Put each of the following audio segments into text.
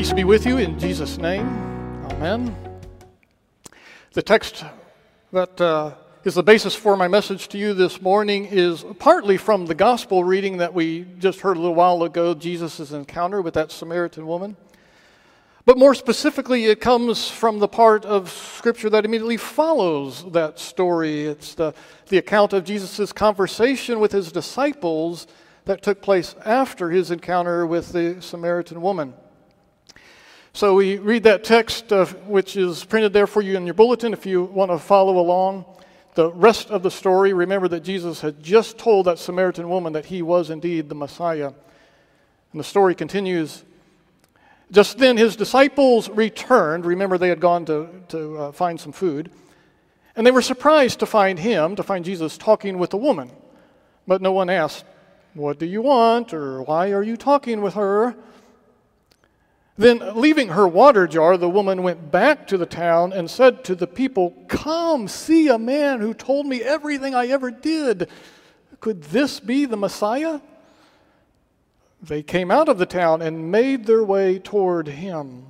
Peace be with you in Jesus' name. Amen. The text that uh, is the basis for my message to you this morning is partly from the gospel reading that we just heard a little while ago Jesus' encounter with that Samaritan woman. But more specifically, it comes from the part of Scripture that immediately follows that story. It's the, the account of Jesus' conversation with his disciples that took place after his encounter with the Samaritan woman. So we read that text, uh, which is printed there for you in your bulletin if you want to follow along. The rest of the story, remember that Jesus had just told that Samaritan woman that he was indeed the Messiah. And the story continues. Just then his disciples returned. Remember, they had gone to, to uh, find some food. And they were surprised to find him, to find Jesus talking with a woman. But no one asked, What do you want? or Why are you talking with her? Then, leaving her water jar, the woman went back to the town and said to the people, Come, see a man who told me everything I ever did. Could this be the Messiah? They came out of the town and made their way toward him.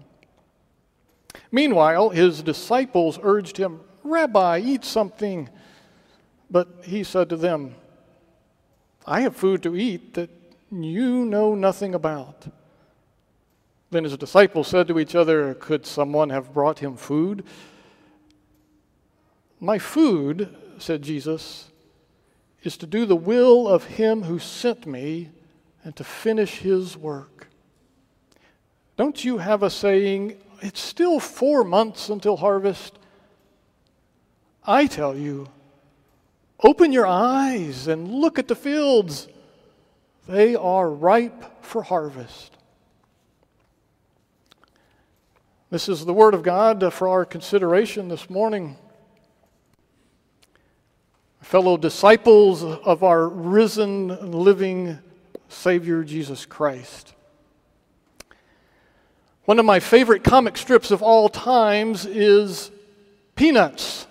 Meanwhile, his disciples urged him, Rabbi, eat something. But he said to them, I have food to eat that you know nothing about. Then his disciples said to each other, Could someone have brought him food? My food, said Jesus, is to do the will of him who sent me and to finish his work. Don't you have a saying, It's still four months until harvest? I tell you, open your eyes and look at the fields. They are ripe for harvest. This is the Word of God uh, for our consideration this morning. Fellow disciples of our risen, living Savior Jesus Christ. One of my favorite comic strips of all times is Peanuts.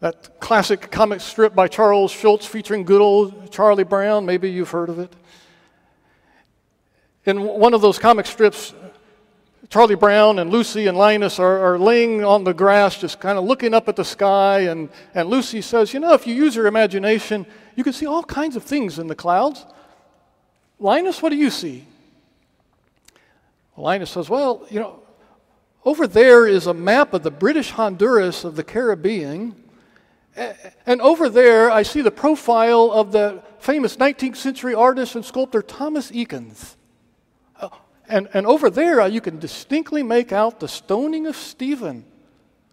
That classic comic strip by Charles Schulz featuring good old Charlie Brown. Maybe you've heard of it. In one of those comic strips, Charlie Brown and Lucy and Linus are, are laying on the grass, just kind of looking up at the sky. And, and Lucy says, You know, if you use your imagination, you can see all kinds of things in the clouds. Linus, what do you see? Linus says, Well, you know, over there is a map of the British Honduras of the Caribbean. And over there, I see the profile of the famous 19th century artist and sculptor Thomas Eakins. And, and over there, uh, you can distinctly make out the stoning of Stephen,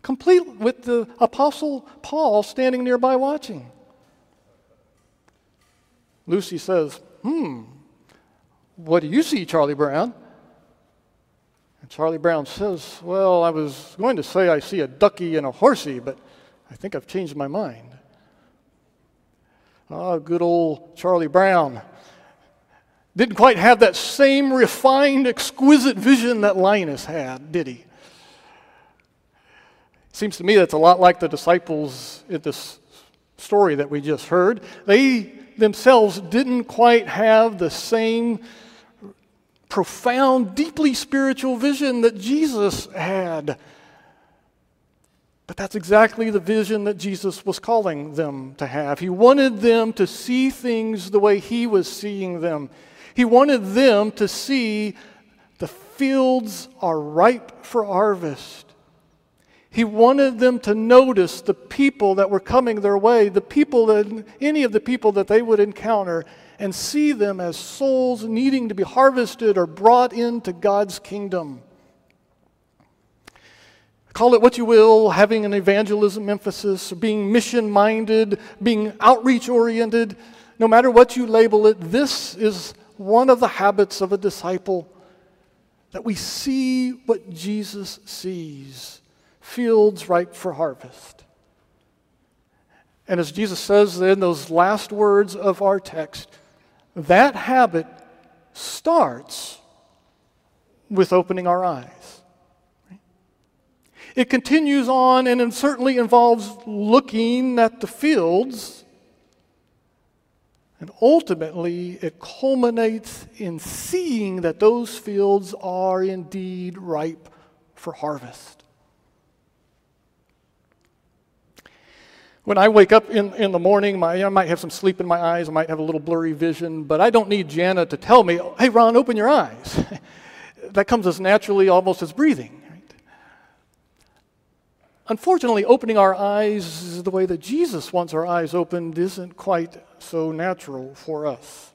complete with the Apostle Paul standing nearby watching. Lucy says, Hmm, what do you see, Charlie Brown? And Charlie Brown says, Well, I was going to say I see a ducky and a horsey, but I think I've changed my mind. Ah, good old Charlie Brown didn't quite have that same refined, exquisite vision that Linus had, did he? Seems to me that's a lot like the disciples in this story that we just heard. They themselves didn't quite have the same profound, deeply spiritual vision that Jesus had. But that's exactly the vision that Jesus was calling them to have. He wanted them to see things the way He was seeing them. He wanted them to see the fields are ripe for harvest. He wanted them to notice the people that were coming their way, the people that, any of the people that they would encounter, and see them as souls needing to be harvested or brought into God's kingdom. Call it what you will, having an evangelism emphasis, being mission minded, being outreach oriented, no matter what you label it, this is one of the habits of a disciple that we see what Jesus sees fields ripe for harvest. And as Jesus says in those last words of our text, that habit starts with opening our eyes. It continues on and it certainly involves looking at the fields And ultimately, it culminates in seeing that those fields are indeed ripe for harvest. When I wake up in, in the morning, my, I might have some sleep in my eyes, I might have a little blurry vision, but I don't need Jana to tell me, hey, Ron, open your eyes. that comes as naturally almost as breathing. Unfortunately, opening our eyes the way that Jesus wants our eyes opened isn't quite so natural for us.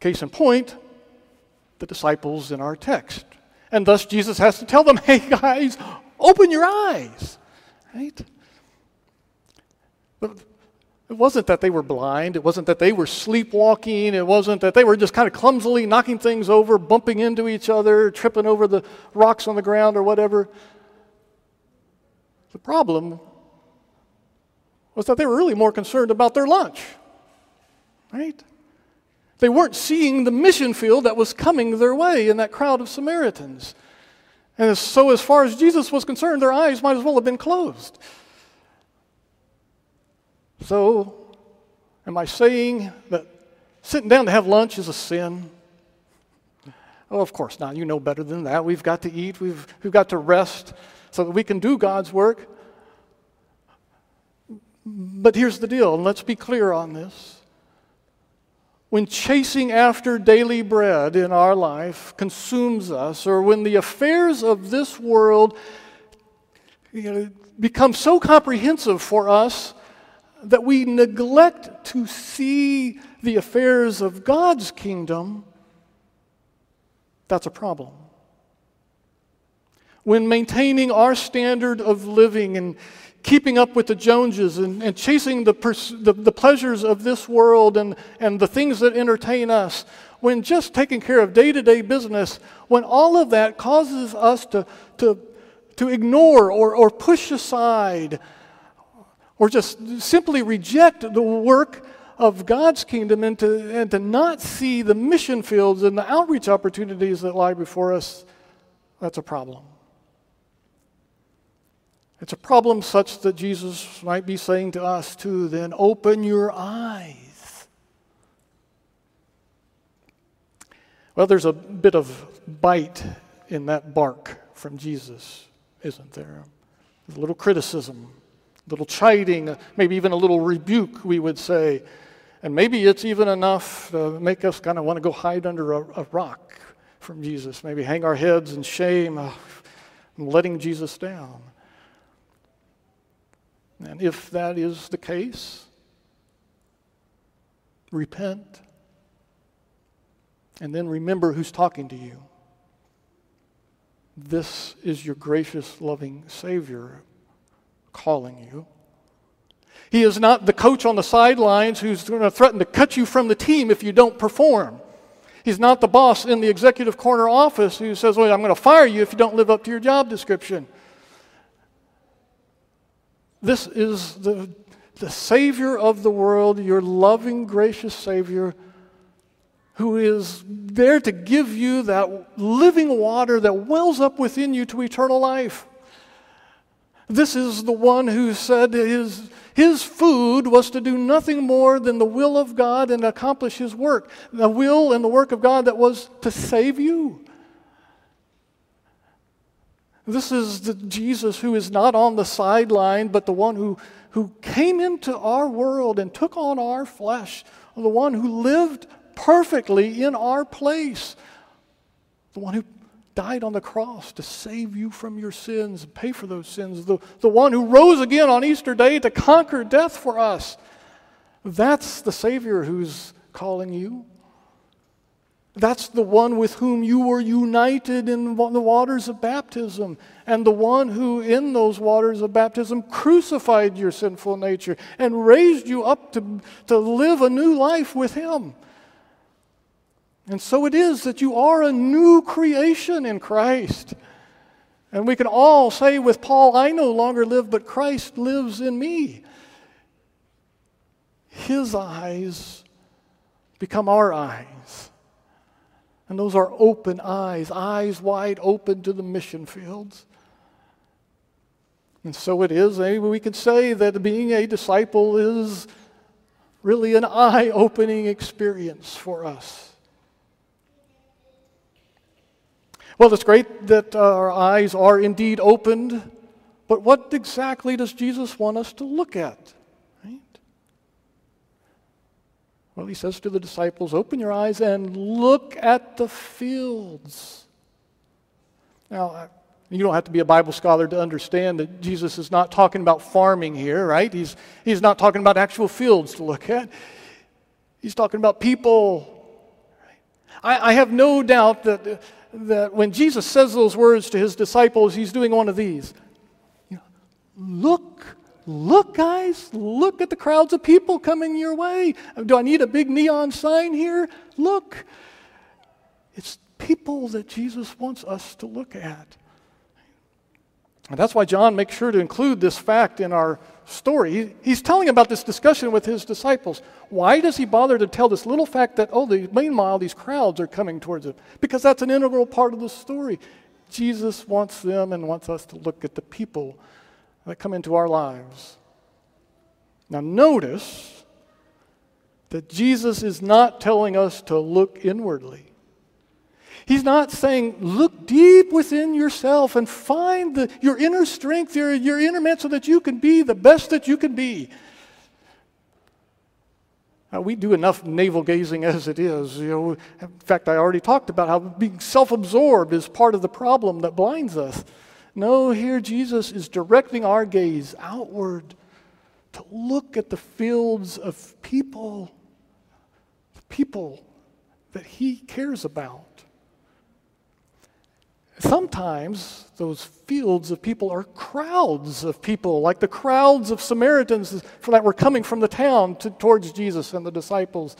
Case in point, the disciples in our text. And thus Jesus has to tell them, hey guys, open your eyes. Right? But it wasn't that they were blind. It wasn't that they were sleepwalking. It wasn't that they were just kind of clumsily knocking things over, bumping into each other, tripping over the rocks on the ground or whatever. The problem was that they were really more concerned about their lunch, right? They weren't seeing the mission field that was coming their way in that crowd of Samaritans. And so, as far as Jesus was concerned, their eyes might as well have been closed. So, am I saying that sitting down to have lunch is a sin? Oh, of course not. You know better than that. We've got to eat, we've, we've got to rest so that we can do God's work. But here's the deal, and let's be clear on this. When chasing after daily bread in our life consumes us, or when the affairs of this world you know, become so comprehensive for us that we neglect to see the affairs of God's kingdom, that's a problem when maintaining our standard of living and keeping up with the Joneses and, and chasing the, pers- the, the, pleasures of this world and, and the things that entertain us, when just taking care of day to day business, when all of that causes us to, to, to ignore or, or push aside or just simply reject the work of God's kingdom and to, and to not see the mission fields and the outreach opportunities that lie before us, that's a problem. It's a problem such that Jesus might be saying to us too, then open your eyes. Well, there's a bit of bite in that bark from Jesus, isn't there? a little criticism, a little chiding, maybe even a little rebuke, we would say. And maybe it's even enough to make us kind of want to go hide under a, a rock from Jesus, maybe hang our heads in shame uh, of letting Jesus down. And if that is the case, repent and then remember who's talking to you. This is your gracious, loving Savior calling you. He is not the coach on the sidelines who's going to threaten to cut you from the team if you don't perform. He's not the boss in the executive corner office who says, Well, I'm going to fire you if you don't live up to your job description. This is the, the Savior of the world, your loving, gracious Savior, who is there to give you that living water that wells up within you to eternal life. This is the one who said his, his food was to do nothing more than the will of God and accomplish his work. The will and the work of God that was to save you. This is the Jesus who is not on the sideline, but the one who, who came into our world and took on our flesh, the one who lived perfectly in our place, the one who died on the cross to save you from your sins and pay for those sins, the, the one who rose again on Easter Day to conquer death for us. That's the Savior who's calling you. That's the one with whom you were united in the waters of baptism, and the one who, in those waters of baptism, crucified your sinful nature and raised you up to, to live a new life with Him. And so it is that you are a new creation in Christ. And we can all say with Paul, I no longer live, but Christ lives in me. His eyes become our eyes. And those are open eyes, eyes wide open to the mission fields. And so it is, maybe we could say that being a disciple is really an eye opening experience for us. Well, it's great that our eyes are indeed opened, but what exactly does Jesus want us to look at? Right? Well, he says to the disciples, Open your eyes and look at the fields. Now, uh, you don't have to be a Bible scholar to understand that Jesus is not talking about farming here, right? He's, he's not talking about actual fields to look at. He's talking about people. I, I have no doubt that, that when Jesus says those words to his disciples, he's doing one of these. You know, look, look, guys, look at the crowds of people coming your way. Do I need a big neon sign here? Look. It's people that Jesus wants us to look at. And that's why John makes sure to include this fact in our story. He's telling about this discussion with his disciples. Why does he bother to tell this little fact that, oh, the, meanwhile, these crowds are coming towards him? Because that's an integral part of the story. Jesus wants them and wants us to look at the people that come into our lives. Now, notice that Jesus is not telling us to look inwardly. He's not saying, look deep within yourself and find the, your inner strength, your, your inner man, so that you can be the best that you can be. Now, we do enough navel gazing as it is. You know, in fact, I already talked about how being self absorbed is part of the problem that blinds us. No, here Jesus is directing our gaze outward to look at the fields of people, the people that He cares about. Sometimes those fields of people are crowds of people, like the crowds of Samaritans that were coming from the town to, towards Jesus and the disciples,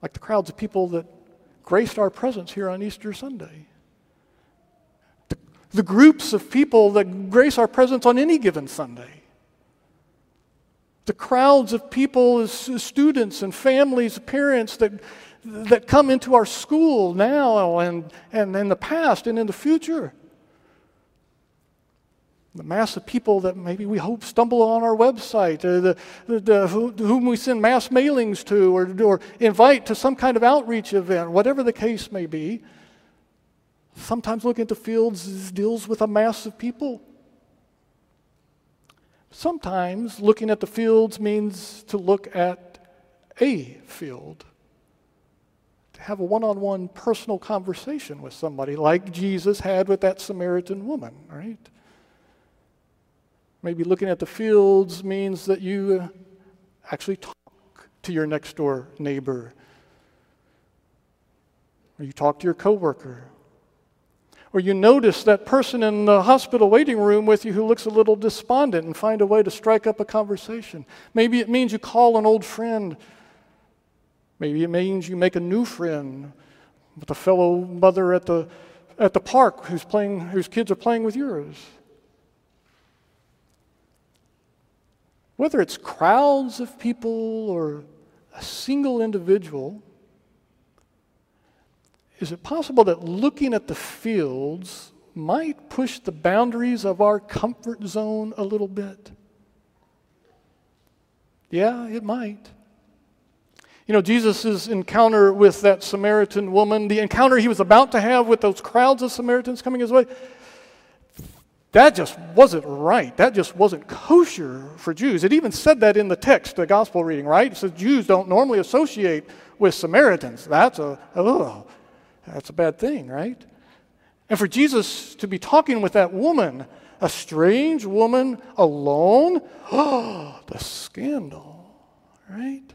like the crowds of people that graced our presence here on Easter Sunday. The, groups of people that grace our presence on any given Sunday. The crowds of people as students and families, parents that that come into our school now and, and in the past and in the future. The mass of people that maybe we hope stumble on our website, uh, the, the, the, who, whom we send mass mailings to or, or invite to some kind of outreach event, whatever the case may be. Sometimes looking at the fields deals with a mass of people. Sometimes looking at the fields means to look at a field to have a one on one personal conversation with somebody like Jesus had with that Samaritan woman, right? Maybe looking at the fields means that you uh, actually talk to your next door neighbor, or you talk to your coworker, or you notice that person in the hospital waiting room with you who looks a little despondent and find a way to strike up a conversation. Maybe it means you call an old friend Maybe it means you make a new friend with a fellow mother at the, at the park who's playing, whose kids are playing with yours. Whether it's crowds of people or a single individual, is it possible that looking at the fields might push the boundaries of our comfort zone a little bit? Yeah, it might. You know, Jesus' encounter with that Samaritan woman, the encounter he was about to have with those crowds of Samaritans coming his way, that just wasn't right. That just wasn't kosher for Jews. It even said that in the text, the gospel reading, right? It says Jews don't normally associate with Samaritans. That's a, oh, that's a bad thing, right? And for Jesus to be talking with that woman, a strange woman alone, oh, the scandal, right?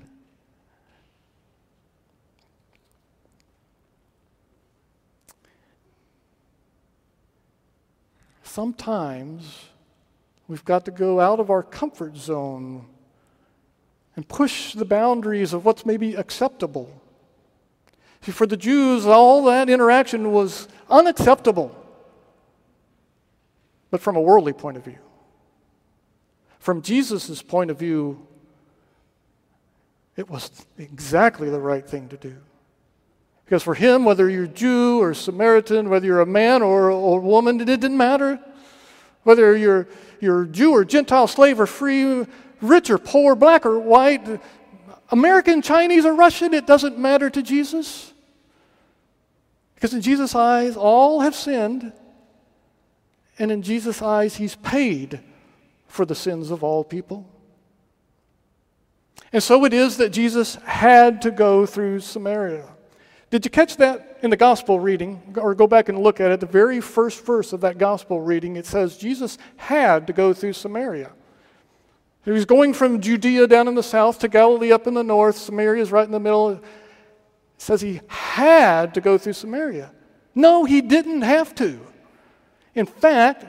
sometimes we've got to go out of our comfort zone and push the boundaries of what's maybe acceptable. For the Jews, all that interaction was unacceptable, but from a worldly point of view. From Jesus' point of view, it was exactly the right thing to do. Because for him, whether you're Jew or Samaritan, whether you're a man or a woman, it didn't matter. Whether you're, you're Jew or Gentile, slave or free, rich or poor, black or white, American, Chinese, or Russian, it doesn't matter to Jesus. Because in Jesus' eyes, all have sinned, and in Jesus' eyes, He's paid for the sins of all people. And so it is that Jesus had to go through Samaria. Did you catch that in the gospel reading? Or go back and look at it. The very first verse of that gospel reading, it says Jesus had to go through Samaria. He was going from Judea down in the south to Galilee up in the north. Samaria is right in the middle. It says he had to go through Samaria. No, he didn't have to. In fact,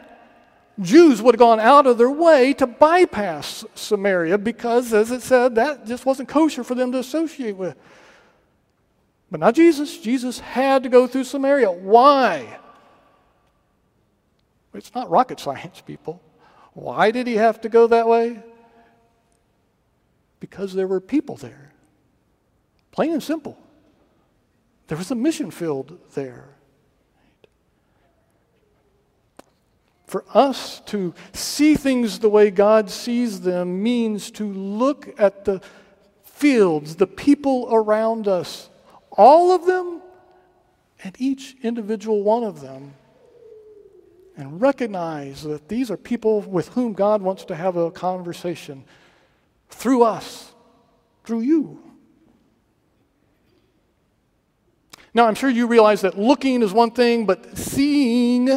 Jews would have gone out of their way to bypass Samaria because, as it said, that just wasn't kosher for them to associate with. But not Jesus. Jesus had to go through Samaria. Why? It's not rocket science, people. Why did he have to go that way? Because there were people there. Plain and simple. There was a mission field there. For us to see things the way God sees them means to look at the fields, the people around us, all of them, and each individual one of them, and recognize that these are people with whom God wants to have a conversation through us, through you. Now, I'm sure you realize that looking is one thing, but seeing,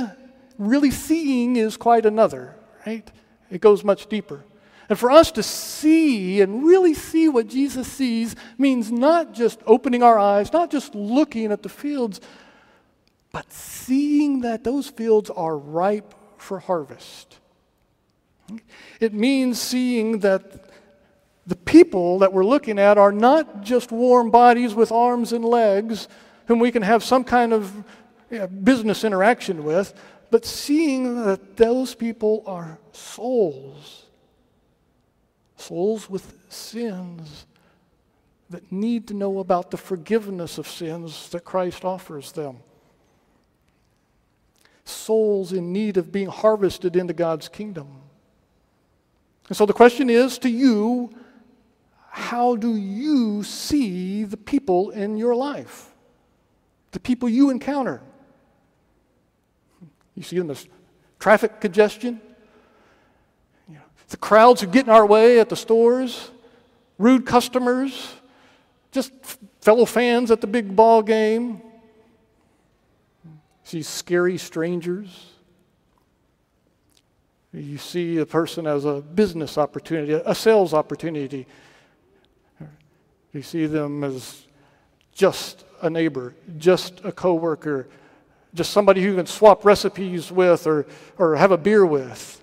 really seeing, is quite another, right? It goes much deeper. And for us to see and really see what Jesus sees means not just opening our eyes, not just looking at the fields, but seeing that those fields are ripe for harvest. It means seeing that the people that we're looking at are not just warm bodies with arms and legs whom we can have some kind of you know, business interaction with, but seeing that those people are souls, souls with sins that need to know about the forgiveness of sins that Christ offers them. Souls in need of being harvested into God's kingdom. And so the question is to you, how do you see the people in your life? the people you encounter. You see them as traffic congestion, you know, the crowds who get in our way at the stores, rude customers, just fellow fans at the big ball game. See scary strangers. You see a person as a business opportunity, a sales opportunity. You see them as just a neighbor, just a coworker, just somebody who you can swap recipes with or, or have a beer with.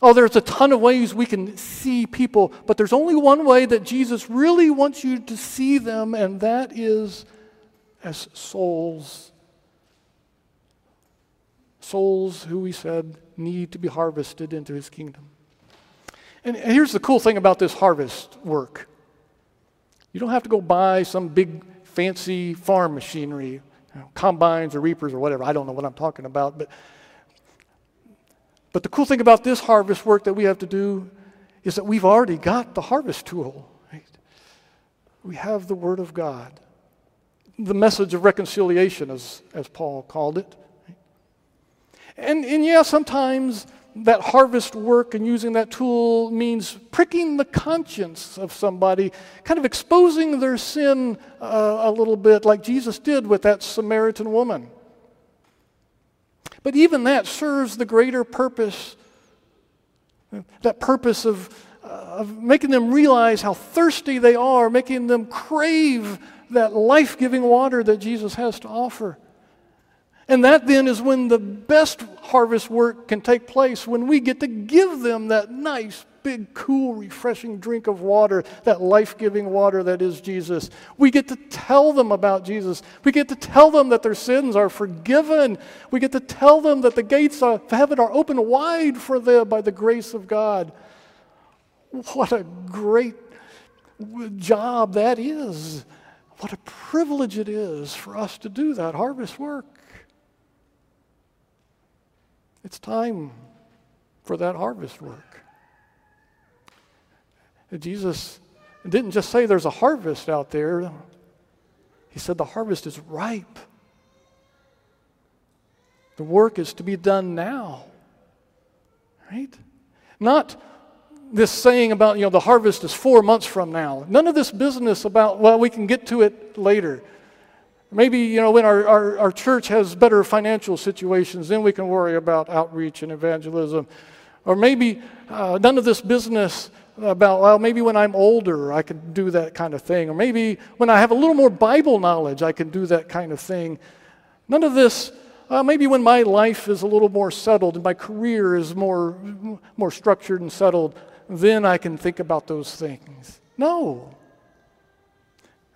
Oh, there's a ton of ways we can see people, but there's only one way that Jesus really wants you to see them, and that is as souls. Souls who we said need to be harvested into his kingdom. And here's the cool thing about this harvest work you don't have to go buy some big fancy farm machinery, you know, combines or reapers or whatever. I don't know what I'm talking about. But, but the cool thing about this harvest work that we have to do is that we've already got the harvest tool. Right? We have the Word of God, the message of reconciliation, as, as Paul called it. Right? And, and yeah, sometimes that harvest work and using that tool means pricking the conscience of somebody, kind of exposing their sin uh, a little bit, like Jesus did with that Samaritan woman. But even that serves the greater purpose that purpose of, uh, of making them realize how thirsty they are, making them crave that life giving water that Jesus has to offer. And that then is when the best harvest work can take place, when we get to give them that nice, big, cool, refreshing drink of water, that life giving water that is Jesus. We get to tell them about Jesus. We get to tell them that their sins are forgiven. We get to tell them that the gates of heaven are open wide for them by the grace of God. What a great job that is. What a privilege it is for us to do that harvest work. It's time for that harvest work. Jesus didn't just say there's a harvest out there, he said the harvest is ripe. The work is to be done now. Right? Not this saying about, you know, the harvest is four months from now. None of this business about, well, we can get to it later. Maybe, you know, when our, our, our church has better financial situations, then we can worry about outreach and evangelism. Or maybe uh, none of this business about, well, maybe when I'm older, I can do that kind of thing. Or maybe when I have a little more Bible knowledge, I can do that kind of thing. None of this, uh, maybe when my life is a little more settled and my career is more, more structured and settled, then I can think about those things. No.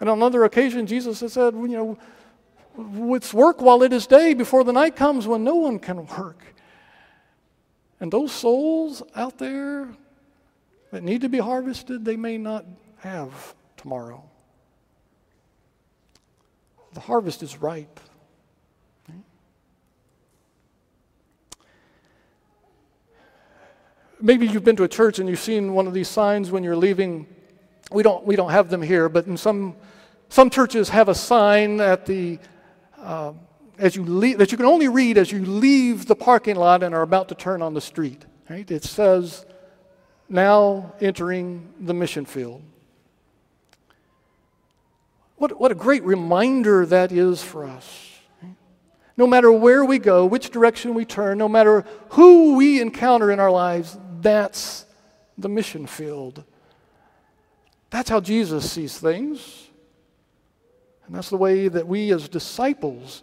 And on another occasion, Jesus has said, you know, it's work while it is day before the night comes when no one can work. And those souls out there that need to be harvested, they may not have tomorrow. The harvest is ripe. Maybe you've been to a church and you've seen one of these signs when you're leaving. We don't, we don't have them here, but in some, some churches have a sign at the, uh, as you leave, that you can only read as you leave the parking lot and are about to turn on the street. Right? It says, now entering the mission field. What, what a great reminder that is for us. No matter where we go, which direction we turn, no matter who we encounter in our lives, that's the mission field. That's how Jesus sees things. And that's the way that we as disciples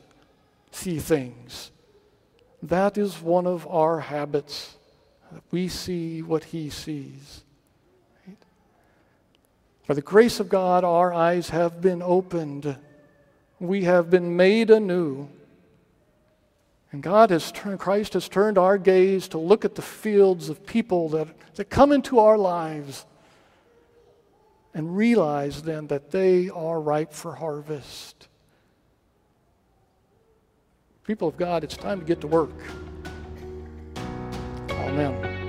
see things. That is one of our habits. We see what he sees. Right? By the grace of God, our eyes have been opened. We have been made anew. And God has turned, Christ has turned our gaze to look at the fields of people that, that come into our lives and realize then that they are ripe for harvest. People of God, it's time to get to work. Amen.